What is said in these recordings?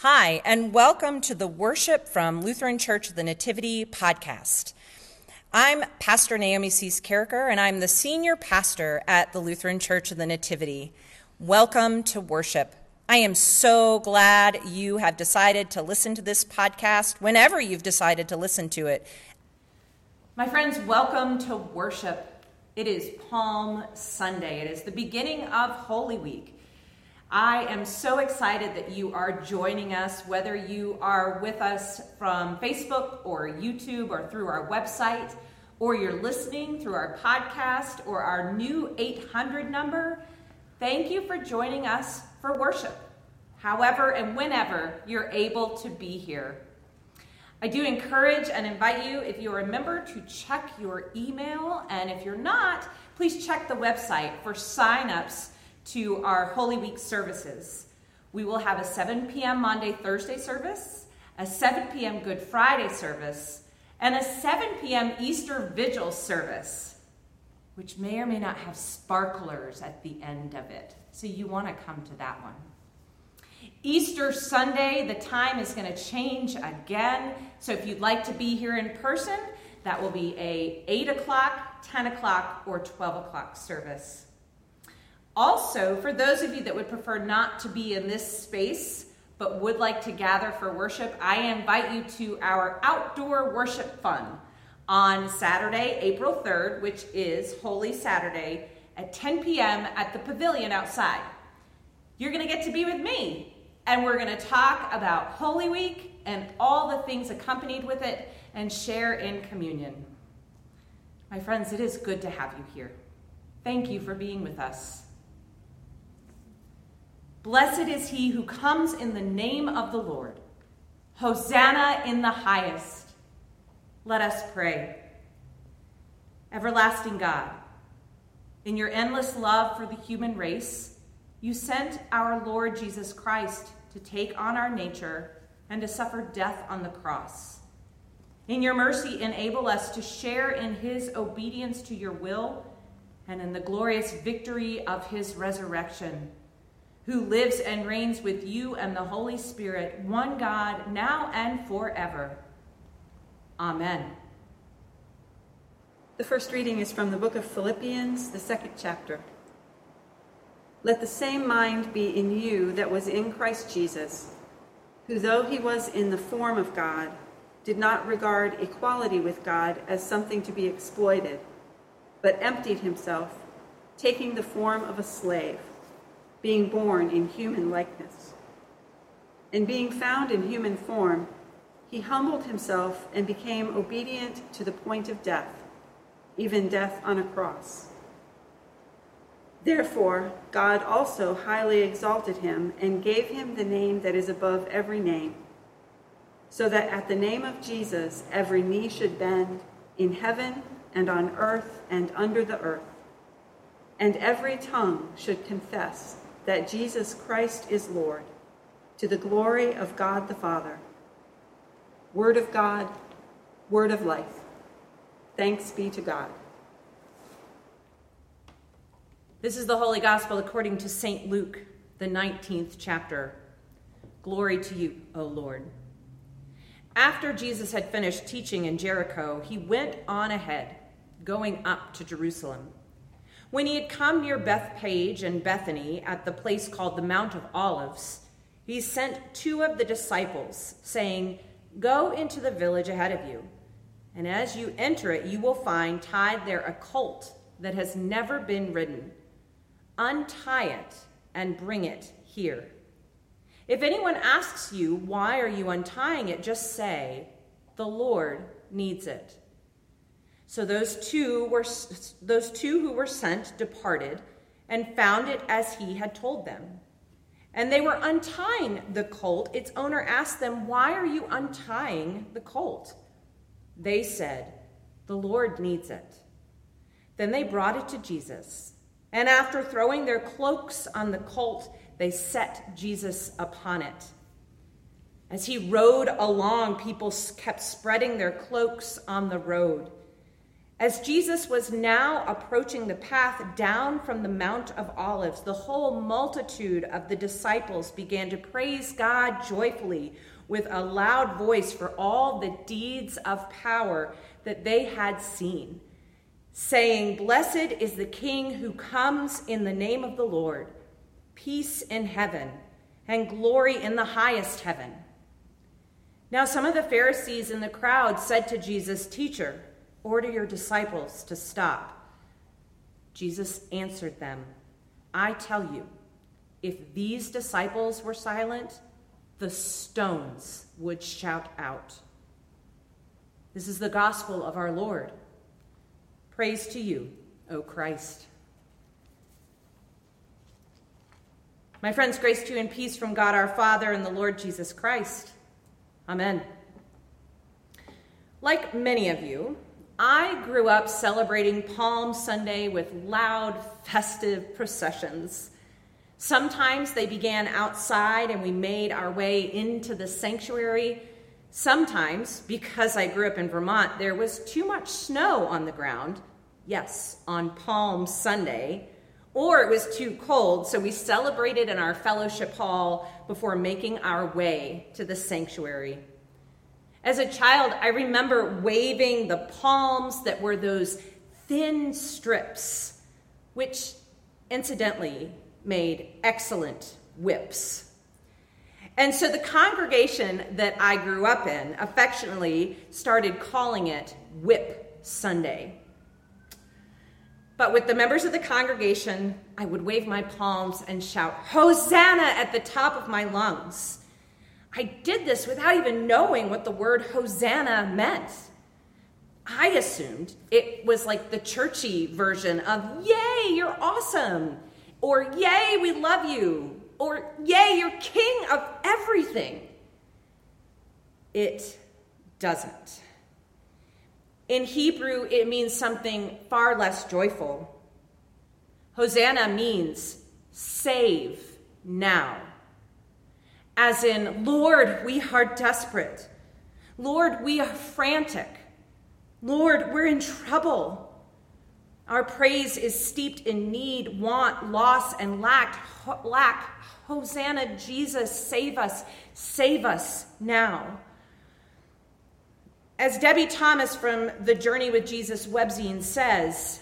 Hi, and welcome to the Worship from Lutheran Church of the Nativity podcast. I'm Pastor Naomi Cease Carricker, and I'm the senior pastor at the Lutheran Church of the Nativity. Welcome to worship. I am so glad you have decided to listen to this podcast whenever you've decided to listen to it. My friends, welcome to worship. It is Palm Sunday, it is the beginning of Holy Week. I am so excited that you are joining us, whether you are with us from Facebook or YouTube or through our website, or you're listening through our podcast or our new 800 number. Thank you for joining us for worship, however and whenever you're able to be here. I do encourage and invite you, if you're a member, to check your email. And if you're not, please check the website for sign-ups to our Holy Week services. We will have a 7 p.m. Maundy, Thursday service, a 7 p.m. Good Friday service, and a 7 p.m. Easter Vigil service, which may or may not have sparklers at the end of it. So you want to come to that one. Easter Sunday, the time is going to change again. So if you'd like to be here in person, that will be a 8 o'clock, 10 o'clock, or 12 o'clock service. Also, for those of you that would prefer not to be in this space but would like to gather for worship, I invite you to our outdoor worship fun on Saturday, April 3rd, which is Holy Saturday at 10 p.m. at the pavilion outside. You're going to get to be with me, and we're going to talk about Holy Week and all the things accompanied with it and share in communion. My friends, it is good to have you here. Thank you for being with us. Blessed is he who comes in the name of the Lord. Hosanna in the highest. Let us pray. Everlasting God, in your endless love for the human race, you sent our Lord Jesus Christ to take on our nature and to suffer death on the cross. In your mercy, enable us to share in his obedience to your will and in the glorious victory of his resurrection who lives and reigns with you and the Holy Spirit, one God, now and forever. Amen. The first reading is from the book of Philippians, the second chapter. Let the same mind be in you that was in Christ Jesus, who, though he was in the form of God, did not regard equality with God as something to be exploited, but emptied himself, taking the form of a slave being born in human likeness. And being found in human form, he humbled himself and became obedient to the point of death, even death on a cross. Therefore, God also highly exalted him and gave him the name that is above every name, so that at the name of Jesus every knee should bend in heaven and on earth and under the earth, and every tongue should confess that Jesus Christ is Lord, to the glory of God the Father. Word of God, word of life. Thanks be to God. This is the Holy Gospel according to St. Luke, the 19th chapter. Glory to you, O Lord. After Jesus had finished teaching in Jericho, he went on ahead, going up to Jerusalem. When he had come near Bethphage and Bethany at the place called the Mount of Olives, he sent two of the disciples, saying, Go into the village ahead of you, and as you enter it, you will find tied there a colt that has never been ridden. Untie it and bring it here. If anyone asks you, Why are you untying it? just say, The Lord needs it. So those two were those two who were sent departed and found it as he had told them. And they were untying the colt. Its owner asked them, "Why are you untying the colt?" They said, "The Lord needs it." Then they brought it to Jesus. And after throwing their cloaks on the colt, they set Jesus upon it. As he rode along, people kept spreading their cloaks on the road. As Jesus was now approaching the path down from the Mount of Olives, the whole multitude of the disciples began to praise God joyfully with a loud voice for all the deeds of power that they had seen, saying, Blessed is the King who comes in the name of the Lord, peace in heaven, and glory in the highest heaven. Now, some of the Pharisees in the crowd said to Jesus, Teacher, Order your disciples to stop. Jesus answered them, I tell you, if these disciples were silent, the stones would shout out. This is the gospel of our Lord. Praise to you, O Christ. My friends, grace to you and peace from God our Father and the Lord Jesus Christ. Amen. Like many of you, I grew up celebrating Palm Sunday with loud, festive processions. Sometimes they began outside and we made our way into the sanctuary. Sometimes, because I grew up in Vermont, there was too much snow on the ground. Yes, on Palm Sunday. Or it was too cold, so we celebrated in our fellowship hall before making our way to the sanctuary. As a child, I remember waving the palms that were those thin strips, which incidentally made excellent whips. And so the congregation that I grew up in affectionately started calling it Whip Sunday. But with the members of the congregation, I would wave my palms and shout, Hosanna at the top of my lungs. I did this without even knowing what the word Hosanna meant. I assumed it was like the churchy version of, Yay, you're awesome, or Yay, we love you, or Yay, you're king of everything. It doesn't. In Hebrew, it means something far less joyful. Hosanna means save now as in, Lord, we are desperate. Lord, we are frantic. Lord, we're in trouble. Our praise is steeped in need, want, loss, and lack. lack. Hosanna, Jesus, save us, save us now. As Debie Thomas from the Journey with Jesus webzine says,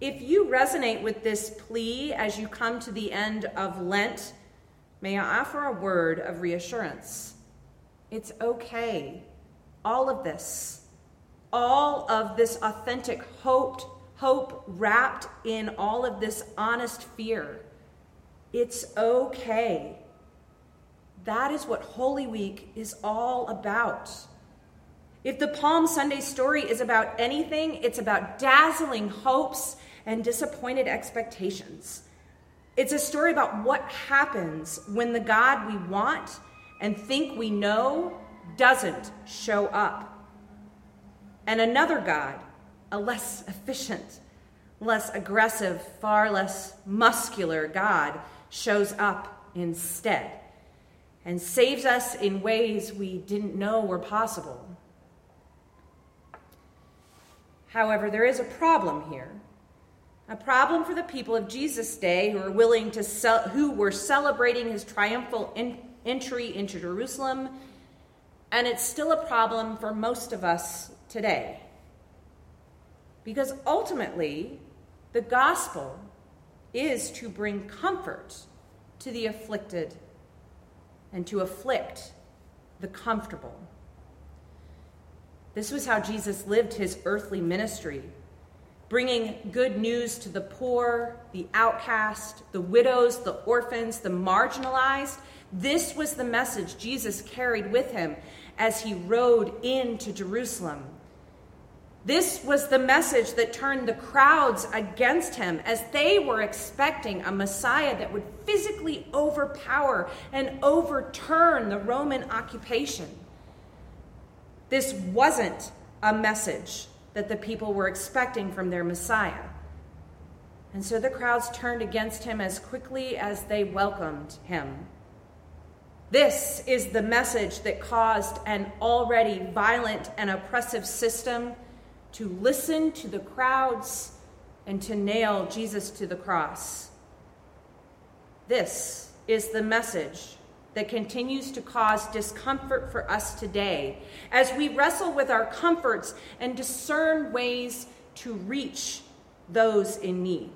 if you resonate with this plea as you come to the end of Lent, may I offer a word of reassurance. It's okay. All of this, all of this authentic hope, hope wrapped in all of this honest fear. It's okay. That is what Holy Week is all about. If the Palm Sunday story is about anything, it's about dazzling hopes and disappointed expectations. It's a story about what happens when the God we want and think we know doesn't show up. And another God, a less efficient, less aggressive, far less muscular God, shows up instead and saves us in ways we didn't know were possible. However, there is a problem here a problem for the people of Jesus' day who were willing to sell, who were celebrating his triumphal in, entry into Jerusalem, and it's still a problem for most of us today. Because ultimately, the gospel is to bring comfort to the afflicted and to afflict the comfortable. This was how Jesus lived his earthly ministry bringing good news to the poor, the outcast, the widows, the orphans, the marginalized. This was the message Jesus carried with him as he rode into Jerusalem. This was the message that turned the crowds against him as they were expecting a Messiah that would physically overpower and overturn the Roman occupation. This wasn't a message that the people were expecting from their Messiah. And so the crowds turned against him as quickly as they welcomed him. This is the message that caused an already violent and oppressive system to listen to the crowds and to nail Jesus to the cross. This is the message that continues to cause discomfort for us today as we wrestle with our comforts and discern ways to reach those in need.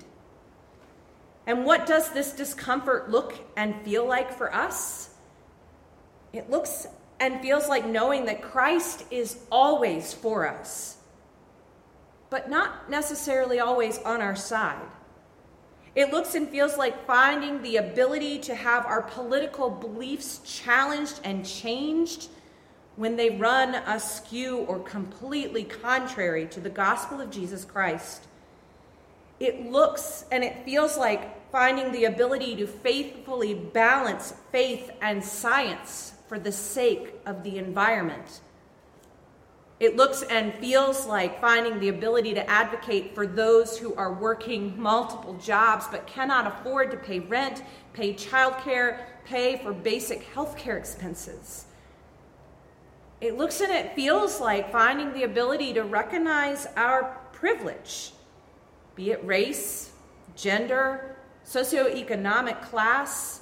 And what does this discomfort look and feel like for us? It looks and feels like knowing that Christ is always for us, but not necessarily always on our side. It looks and feels like finding the ability to have our political beliefs challenged and changed when they run askew or completely contrary to the gospel of Jesus Christ. It looks and it feels like finding the ability to faithfully balance faith and science for the sake of the environment. It looks and feels like finding the ability to advocate for those who are working multiple jobs but cannot afford to pay rent, pay childcare, pay for basic healthcare expenses. It looks and it feels like finding the ability to recognize our privilege, be it race, gender, socioeconomic class,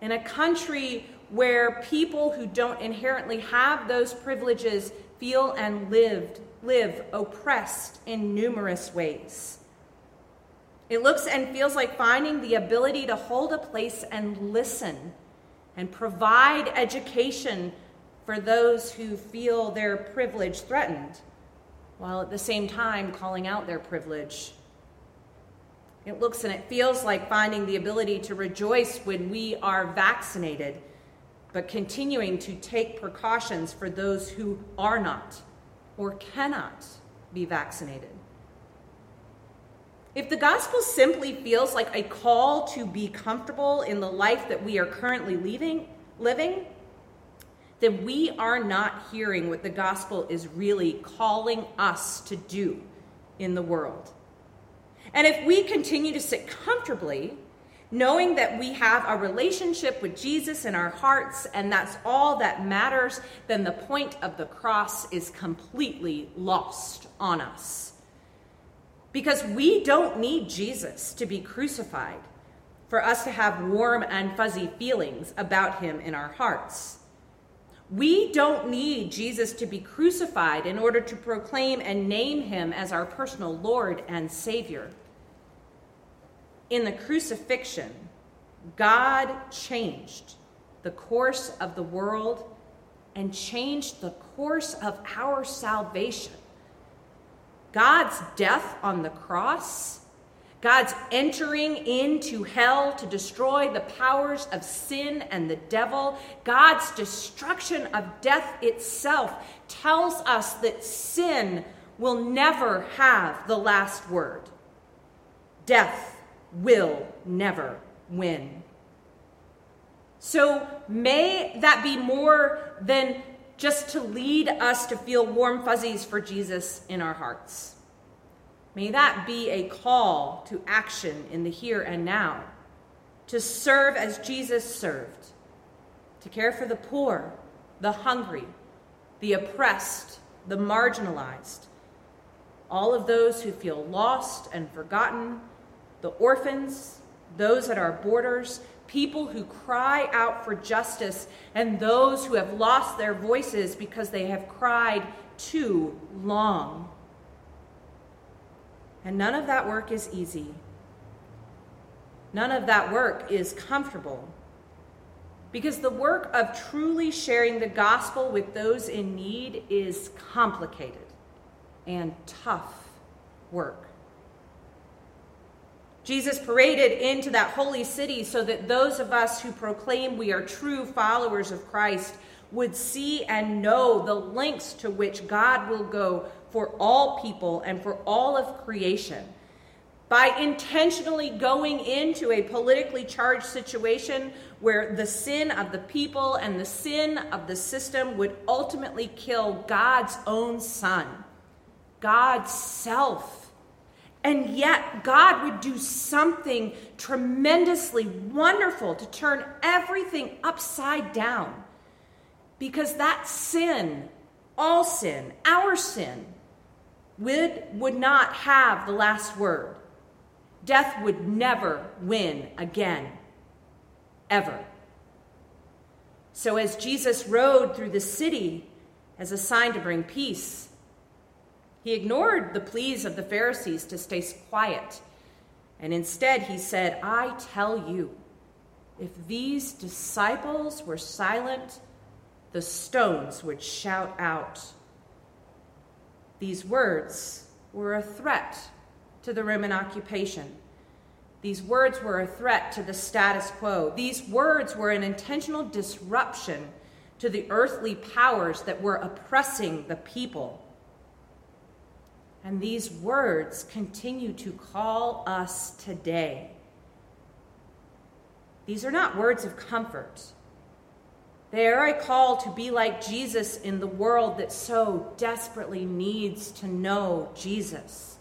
in a country where people who don't inherently have those privileges feel and lived, live oppressed in numerous ways. It looks and feels like finding the ability to hold a place and listen and provide education for those who feel their privilege threatened, while at the same time calling out their privilege. It looks and it feels like finding the ability to rejoice when we are vaccinated but continuing to take precautions for those who are not or cannot be vaccinated. If the gospel simply feels like a call to be comfortable in the life that we are currently living, living, then we are not hearing what the gospel is really calling us to do in the world. And if we continue to sit comfortably knowing that we have a relationship with Jesus in our hearts and that's all that matters, then the point of the cross is completely lost on us. Because we don't need Jesus to be crucified for us to have warm and fuzzy feelings about him in our hearts. We don't need Jesus to be crucified in order to proclaim and name him as our personal Lord and Savior in the crucifixion, God changed the course of the world and changed the course of our salvation. God's death on the cross, God's entering into hell to destroy the powers of sin and the devil, God's destruction of death itself tells us that sin will never have the last word. Death will never win. So may that be more than just to lead us to feel warm fuzzies for Jesus in our hearts. May that be a call to action in the here and now, to serve as Jesus served, to care for the poor, the hungry, the oppressed, the marginalized, all of those who feel lost and forgotten the orphans, those at our borders, people who cry out for justice, and those who have lost their voices because they have cried too long. And none of that work is easy. None of that work is comfortable. Because the work of truly sharing the gospel with those in need is complicated and tough work. Jesus paraded into that holy city so that those of us who proclaim we are true followers of Christ would see and know the lengths to which God will go for all people and for all of creation. By intentionally going into a politically charged situation where the sin of the people and the sin of the system would ultimately kill God's own son, God's self and yet, God would do something tremendously wonderful to turn everything upside down. Because that sin, all sin, our sin, would, would not have the last word. Death would never win again, ever. So, as Jesus rode through the city as a sign to bring peace, he ignored the pleas of the Pharisees to stay quiet. And instead, he said, I tell you, if these disciples were silent, the stones would shout out. These words were a threat to the Roman occupation. These words were a threat to the status quo. These words were an intentional disruption to the earthly powers that were oppressing the people. And these words continue to call us today. These are not words of comfort. They are a call to be like Jesus in the world that so desperately needs to know Jesus.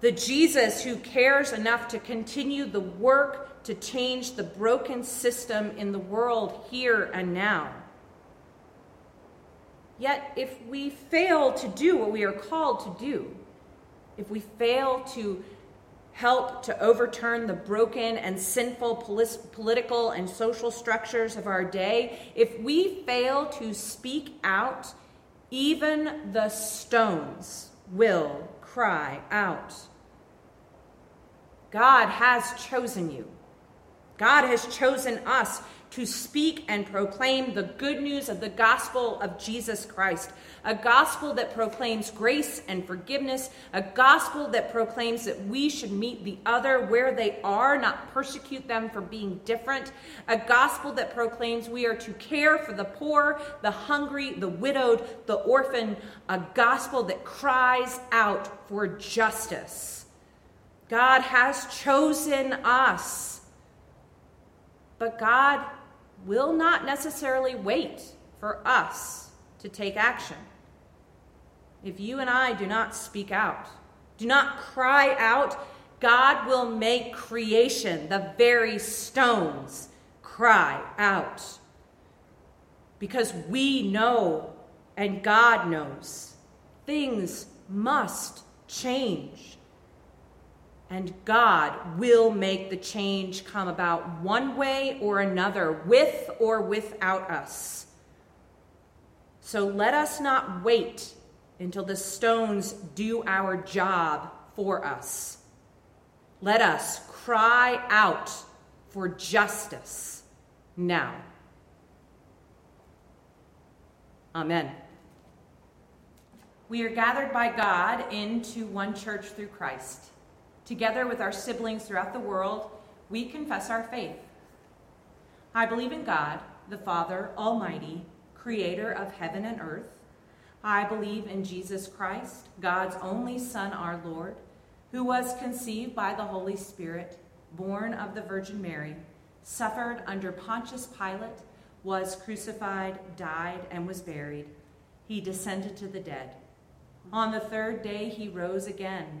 The Jesus who cares enough to continue the work to change the broken system in the world here and now. Yet, if we fail to do what we are called to do, if we fail to help to overturn the broken and sinful political and social structures of our day, if we fail to speak out, even the stones will cry out. God has chosen you. God has chosen us to speak and proclaim the good news of the gospel of Jesus Christ, a gospel that proclaims grace and forgiveness, a gospel that proclaims that we should meet the other where they are, not persecute them for being different, a gospel that proclaims we are to care for the poor, the hungry, the widowed, the orphan, a gospel that cries out for justice. God has chosen us. But God will not necessarily wait for us to take action. If you and I do not speak out, do not cry out, God will make creation, the very stones, cry out. Because we know and God knows things must change. And God will make the change come about one way or another, with or without us. So let us not wait until the stones do our job for us. Let us cry out for justice now. Amen. We are gathered by God into one church through Christ. Together with our siblings throughout the world, we confess our faith. I believe in God, the Father Almighty, creator of heaven and earth. I believe in Jesus Christ, God's only Son, our Lord, who was conceived by the Holy Spirit, born of the Virgin Mary, suffered under Pontius Pilate, was crucified, died, and was buried. He descended to the dead. On the third day, he rose again.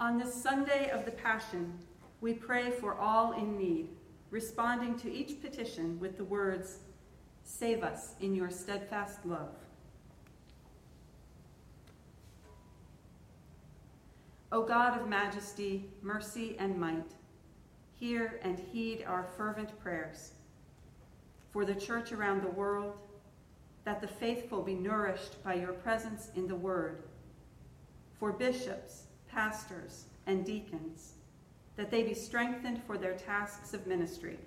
On this Sunday of the Passion, we pray for all in need, responding to each petition with the words, Save us in your steadfast love. O God of majesty, mercy, and might, hear and heed our fervent prayers for the church around the world, that the faithful be nourished by your presence in the word, for bishops, pastors, and deacons, that they be strengthened for their tasks of ministry.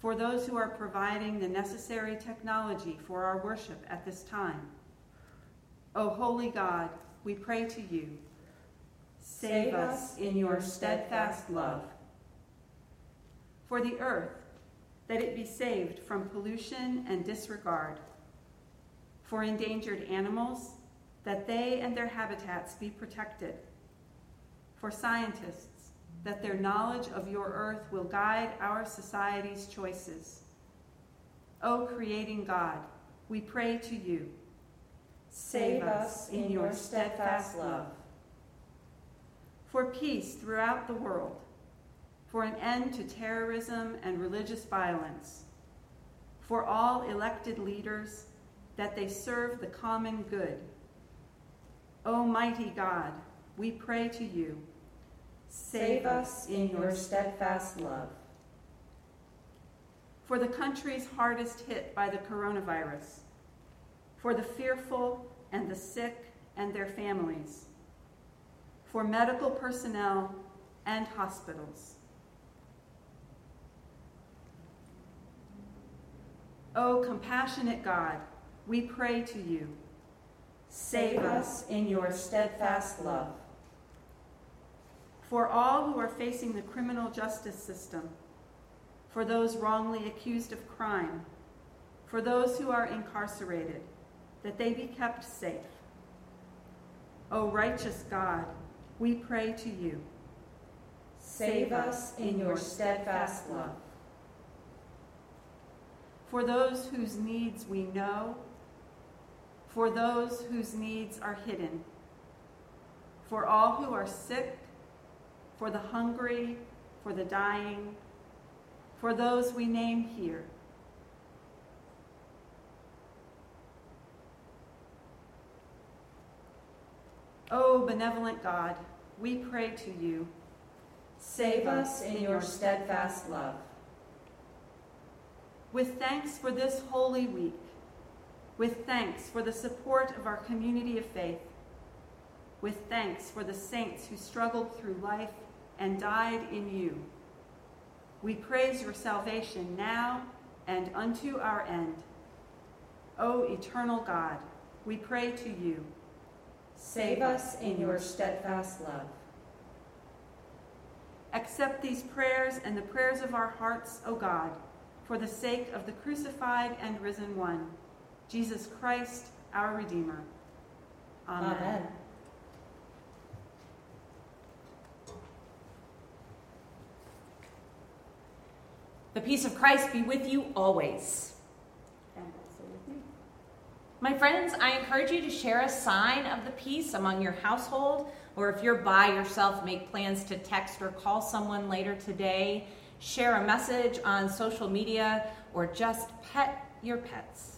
For those who are providing the necessary technology for our worship at this time, O holy God, we pray to you. Save us in your steadfast love. For the earth, that it be saved from pollution and disregard. For endangered animals, that they and their habitats be protected. For scientists, that their knowledge of your earth will guide our society's choices. O creating God, we pray to you. Save us in your steadfast love. For peace throughout the world, for an end to terrorism and religious violence, for all elected leaders, that they serve the common good. O mighty God, we pray to you. Save us in your steadfast love. For the countries hardest hit by the coronavirus, for the fearful and the sick and their families, for medical personnel and hospitals. O compassionate God, we pray to you. Save us in your steadfast love. For all who are facing the criminal justice system, for those wrongly accused of crime, for those who are incarcerated, that they be kept safe. O righteous God, we pray to you. Save us in your steadfast love. For those whose needs we know, for those whose needs are hidden, for all who are sick, for the hungry, for the dying, for those we name here. O benevolent God, we pray to you. Save us in your steadfast love. With thanks for this holy week, with thanks for the support of our community of faith, with thanks for the saints who struggled through life and died in you, we praise your salvation now and unto our end. O eternal God, we pray to you. Save us in your steadfast love. Accept these prayers and the prayers of our hearts, O God, for the sake of the crucified and risen one, Jesus Christ, our Redeemer. Amen. Amen. The peace of Christ be with you always. And also with you. My friends, I encourage you to share a sign of the peace among your household, or if you're by yourself, make plans to text or call someone later today. Share a message on social media, or just pet your pets.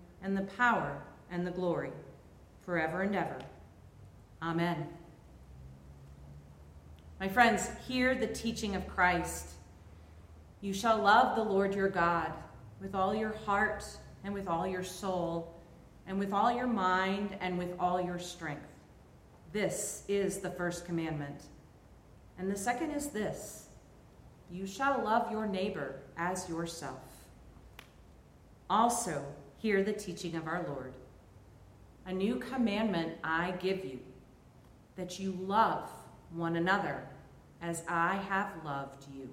and the power, and the glory, forever and ever. Amen. My friends, hear the teaching of Christ. You shall love the Lord your God with all your heart and with all your soul and with all your mind and with all your strength. This is the first commandment. And the second is this you shall love your neighbor as yourself. Also, hear the teaching of our Lord. A new commandment I give you, that you love one another as I have loved you.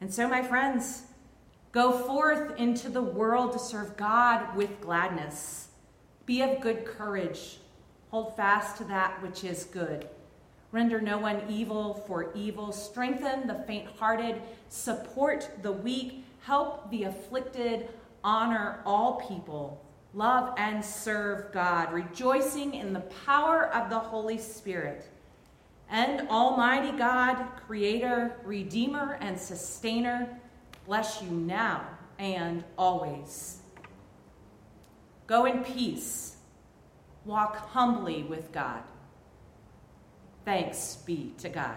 And so, my friends, go forth into the world to serve God with gladness. Be of good courage. Hold fast to that which is good. Render no one evil for evil. Strengthen the faint hearted. Support the weak. Help the afflicted. Honor all people. Love and serve God, rejoicing in the power of the Holy Spirit. And Almighty God, Creator, Redeemer, and Sustainer, bless you now and always. Go in peace. Walk humbly with God. Thanks be to God.